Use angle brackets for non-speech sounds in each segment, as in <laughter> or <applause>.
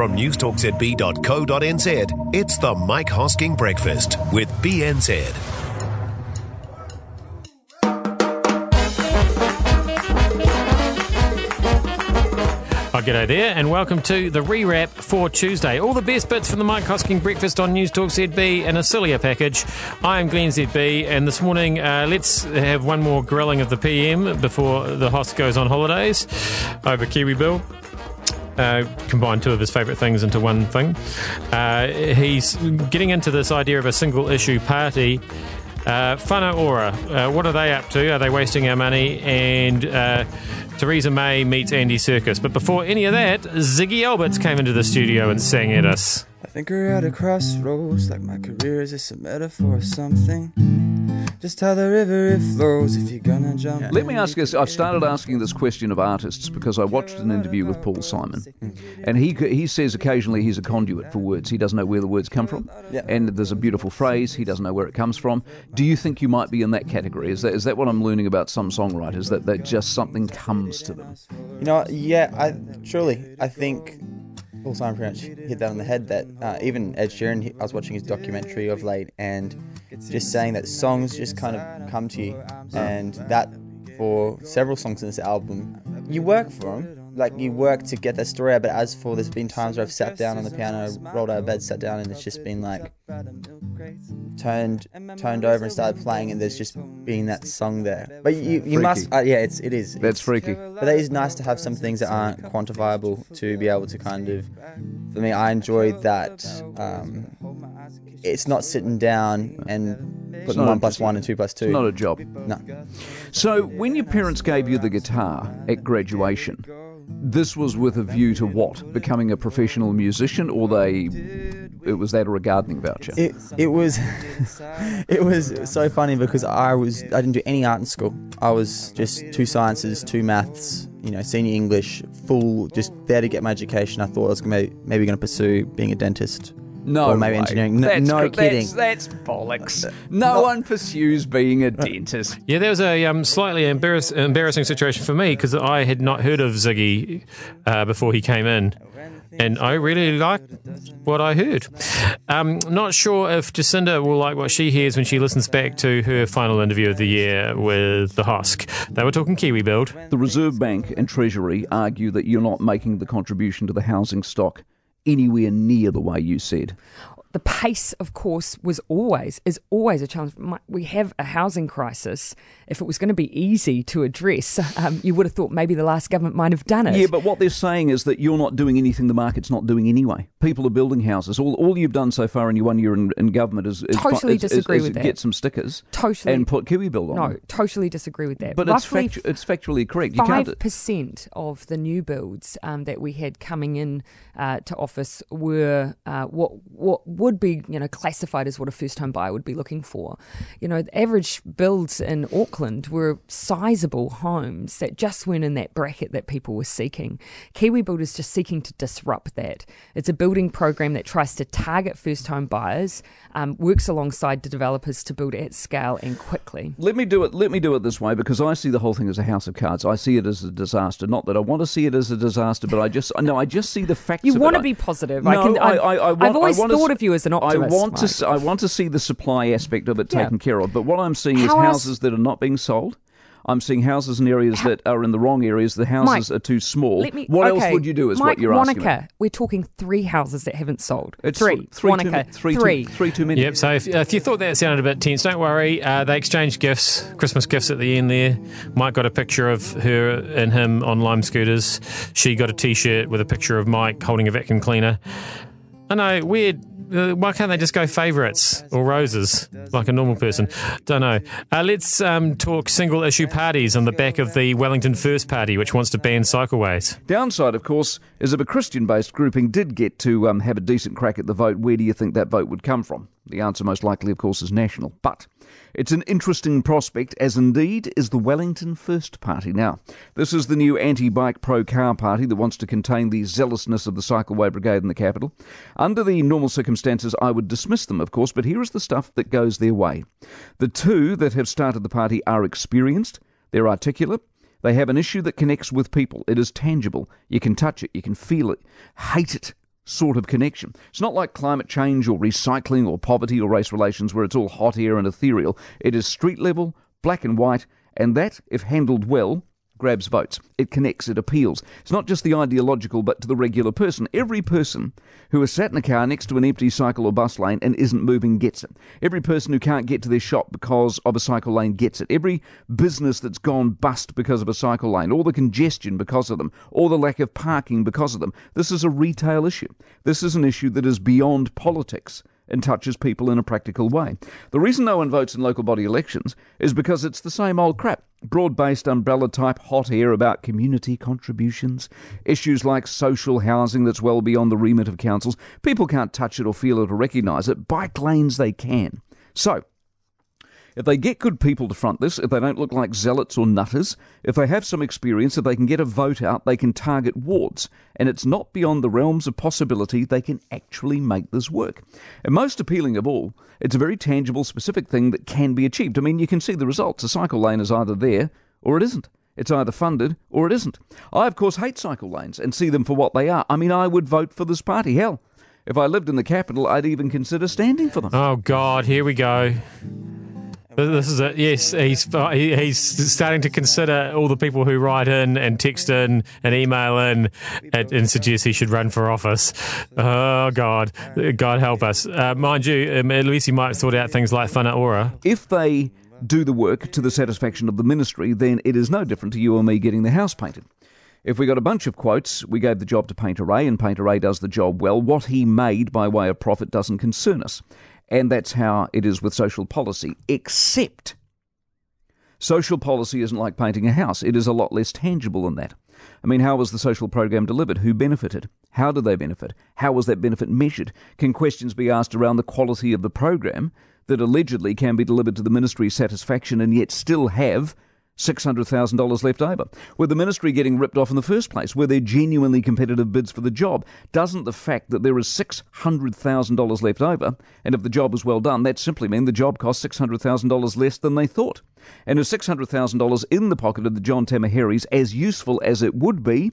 From newstalkzb.co.nz, it's the Mike Hosking Breakfast with BNZ. Oh, g'day there, and welcome to the rewrap for Tuesday. All the best bits from the Mike Hosking Breakfast on News Talk ZB in a sillier package. I am Glenn ZB, and this morning uh, let's have one more grilling of the PM before the host goes on holidays over Kiwi Build. Uh, combined two of his favourite things into one thing. Uh, he's getting into this idea of a single issue party. Uh, Whanau Ora, uh, what are they up to? Are they wasting our money? And uh, Theresa May meets Andy Serkis. But before any of that, Ziggy Alberts came into the studio and sang at us. I think we're at a crossroads, like my career is just a metaphor or something. Just how the river it flows if you're gonna jump. Let me ask you this. I've started asking this question of artists because I watched an interview with Paul Simon, and he he says occasionally he's a conduit for words. He doesn't know where the words come from, Yeah. and there's a beautiful phrase he doesn't know where it comes from. Do you think you might be in that category? Is that is that what I'm learning about some songwriters that that just something comes to them? You know, yeah, I truly, I think Paul Simon pretty much hit that on the head. That uh, even Ed Sheeran, he- I was watching his documentary of late, and just saying that songs just kind of come to you, and that for several songs in this album, you work for them. Like you work to get that story out, but as for there's been times where I've sat down on the piano, rolled out of bed, sat down, and it's just been like turned turned over and started playing, and there's just been that song there. But you you must, uh, yeah, it's it is. That's It's- freaky. but that is nice to have some things that aren't quantifiable to be able to kind of. For me, I enjoy that. Um, it's not sitting down and putting one plus one and two plus two. It's Not a job. no. So when your parents gave you the guitar at graduation, this was with a view to what? Becoming a professional musician, or they? It was that or a gardening voucher. It it was <laughs> it was so funny because I was I didn't do any art in school. I was just two sciences, two maths, you know, senior English, full just there to get my education. I thought I was gonna, maybe going to pursue being a dentist. No, or maybe way. engineering. No, That's no cr- kidding. That's, that's bollocks. No one pursues being a dentist. Yeah, there was a um, slightly embarrass- embarrassing situation for me because I had not heard of Ziggy uh, before he came in. And I really liked what I heard. Um, not sure if Jacinda will like what she hears when she listens back to her final interview of the year with the Hosk. They were talking Kiwi Build. The Reserve Bank and Treasury argue that you're not making the contribution to the housing stock anywhere near the way you said. The pace, of course, was always is always a challenge. We have a housing crisis. If it was going to be easy to address, <laughs> um, you would have thought maybe the last government might have done it. Yeah, but what they're saying is that you're not doing anything the market's not doing anyway. People are building houses. All, all you've done so far in your one year in, in government is, is, Totally is, is- disagree is with that. get some stickers Totally. and put Kiwi Build on. no, them. totally disagree with that. But it's, factu- it's factually correct. Five percent of the new builds um, that we had coming in uh, to office were uh, what what would be you know classified as what a first home buyer would be looking for. You know, the average builds in Auckland were sizable homes that just weren't in that bracket that people were seeking. Kiwi Build is just seeking to disrupt that. It's a building program that tries to target first home buyers, um, works alongside the developers to build at scale and quickly. Let me do it. Let me do it this way because I see the whole thing as a house of cards. I see it as a disaster. Not that I want to see it as a disaster, but I just no. I just see the facts. You want it. to be positive. No, I can, I, I've, I, I want, I've always I to thought s- of you as an optimist. I want to. Mike. s- I want to see the supply aspect of it Yeah. taken care of. But what I'm seeing is How else- houses that are not being sold. I'm seeing houses in areas that are in the wrong areas. The houses Mike, are too small. Let me, what else would you do? Is Mike, what you're asking. me. Wanaka, we're talking three houses that haven't sold. It's three. three, too, Wanaka, ma- three, three. Too, three too many. Yep. So if, if you thought that sounded a bit tense, don't worry. Uh, they exchanged gifts, Christmas gifts at the end there. Mike got a picture of her and him on Lime scooters. She got a T-shirt with a picture of Mike holding a vacuum cleaner. I know, weird. Uh, why can't they just go favourites or roses like a normal person? Don't know. Uh, let's um, talk single issue parties on the back of the Wellington First Party, which wants to ban cycleways. Downside, of course, is if a Christian based grouping did get to um, have a decent crack at the vote, where do you think that vote would come from? The answer, most likely, of course, is national. But it's an interesting prospect, as indeed is the Wellington First Party. Now, this is the new anti bike pro car party that wants to contain the zealousness of the cycleway brigade in the capital. Under the normal circumstances, I would dismiss them, of course, but here is the stuff that goes their way. The two that have started the party are experienced, they're articulate, they have an issue that connects with people. It is tangible. You can touch it, you can feel it. Hate it. Sort of connection. It's not like climate change or recycling or poverty or race relations where it's all hot air and ethereal. It is street level, black and white, and that, if handled well, grabs votes. It connects, it appeals. It's not just the ideological, but to the regular person. Every person who has sat in a car next to an empty cycle or bus lane and isn't moving gets it. Every person who can't get to their shop because of a cycle lane gets it. Every business that's gone bust because of a cycle lane, all the congestion because of them, or the lack of parking because of them. This is a retail issue. This is an issue that is beyond politics and touches people in a practical way. The reason no one votes in local body elections is because it's the same old crap. Broad based umbrella type hot air about community contributions, issues like social housing that's well beyond the remit of councils. People can't touch it or feel it or recognise it. Bike lanes they can. So, if they get good people to front this, if they don't look like zealots or nutters, if they have some experience, if they can get a vote out, they can target wards. And it's not beyond the realms of possibility they can actually make this work. And most appealing of all, it's a very tangible, specific thing that can be achieved. I mean, you can see the results. A cycle lane is either there or it isn't. It's either funded or it isn't. I, of course, hate cycle lanes and see them for what they are. I mean, I would vote for this party. Hell, if I lived in the capital, I'd even consider standing for them. Oh, God, here we go. This is it. Yes, he's he's starting to consider all the people who write in and text in and email in and, and suggest he should run for office. Oh God, God help us. Uh, mind you, um, at least he might sort out things like Whanau Ora. If they do the work to the satisfaction of the ministry, then it is no different to you or me getting the house painted. If we got a bunch of quotes, we gave the job to Painter Ray, and Painter Ray does the job well. What he made by way of profit doesn't concern us. And that's how it is with social policy. Except social policy isn't like painting a house, it is a lot less tangible than that. I mean, how was the social program delivered? Who benefited? How did they benefit? How was that benefit measured? Can questions be asked around the quality of the program that allegedly can be delivered to the ministry's satisfaction and yet still have $600,000 left over? Were the ministry getting ripped off in the first place? Were there genuinely competitive bids for the job? Doesn't the fact that there is $600,000 left over, and if the job was well done, that simply mean the job cost $600,000 less than they thought? And is $600,000 in the pocket of the John Tamiheres as useful as it would be?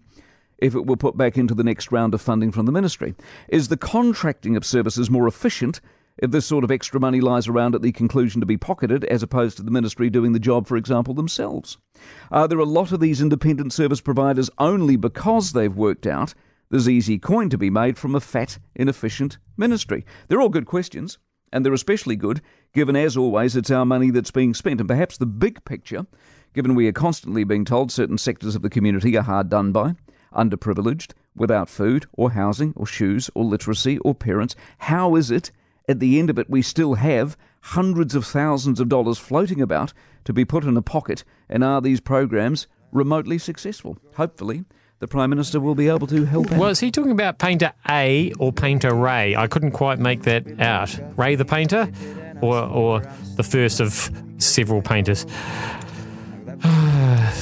if it were put back into the next round of funding from the ministry? Is the contracting of services more efficient if this sort of extra money lies around at the conclusion to be pocketed, as opposed to the ministry doing the job, for example, themselves. Uh, there are a lot of these independent service providers only because they've worked out there's easy coin to be made from a fat, inefficient ministry. They're all good questions, and they're especially good given, as always, it's our money that's being spent. And perhaps the big picture, given we are constantly being told certain sectors of the community are hard done by, underprivileged, without food or housing or shoes or literacy or parents, how is it at the end of it, we still have hundreds of thousands of dollars floating about to be put in a pocket. And are these programs remotely successful? Hopefully, the Prime Minister will be able to help out. Well, is he talking about Painter A or Painter Ray? I couldn't quite make that out. Ray the painter, or or the first of several painters.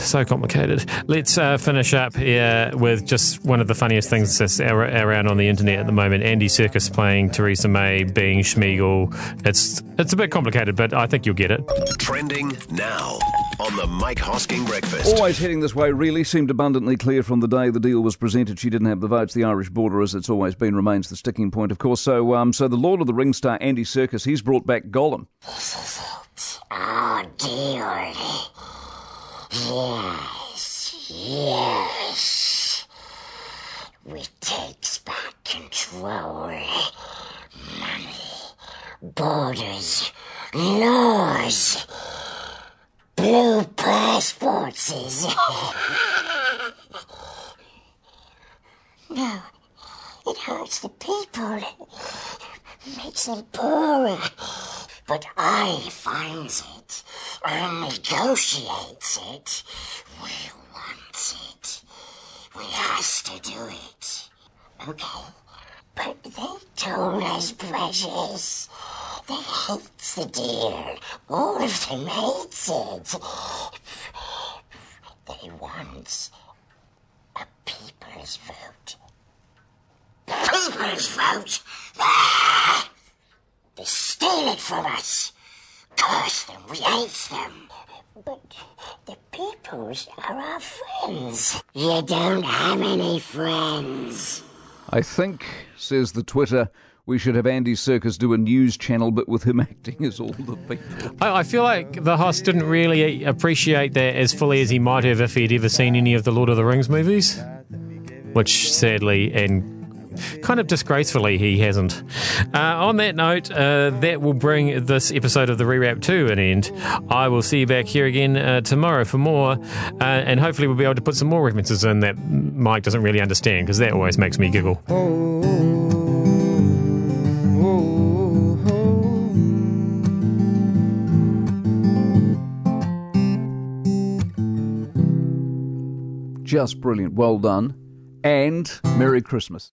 So complicated. Let's uh, finish up here with just one of the funniest things that's around on the internet at the moment. Andy Serkis playing Theresa May being Sméagol. It's it's a bit complicated, but I think you'll get it. Trending now on the Mike Hosking Breakfast. Always heading this way, really seemed abundantly clear from the day the deal was presented. She didn't have the votes. The Irish border, as it's always been, remains the sticking point, of course. So, um, so the Lord of the Ring star Andy Serkis, he's brought back Gollum. This is it. Oh, dear. Yes, yes. We takes back control. Money, borders, laws, blue passports. <laughs> no, it hurts the people. It makes them poorer. But I finds it negotiates it. We want it. We has to do it. Okay. But they told us, precious. They hates the deal. All of them hates it. They want a people's vote. People's vote? Ah! They steal it from us. Curse them, we hate them. But the peoples are our friends. You don't have any friends. I think, says the Twitter, we should have Andy Serkis do a news channel, but with him acting as all the people. I, I feel like the host didn't really appreciate that as fully as he might have if he'd ever seen any of the Lord of the Rings movies, which sadly and kind of disgracefully he hasn't. Uh, on that note, uh, that will bring this episode of the Rewrap to an end. I will see you back here again uh, tomorrow for more, uh, and hopefully we'll be able to put some more references in that Mike doesn't really understand because that always makes me giggle. Just brilliant. Well done. And Merry Christmas.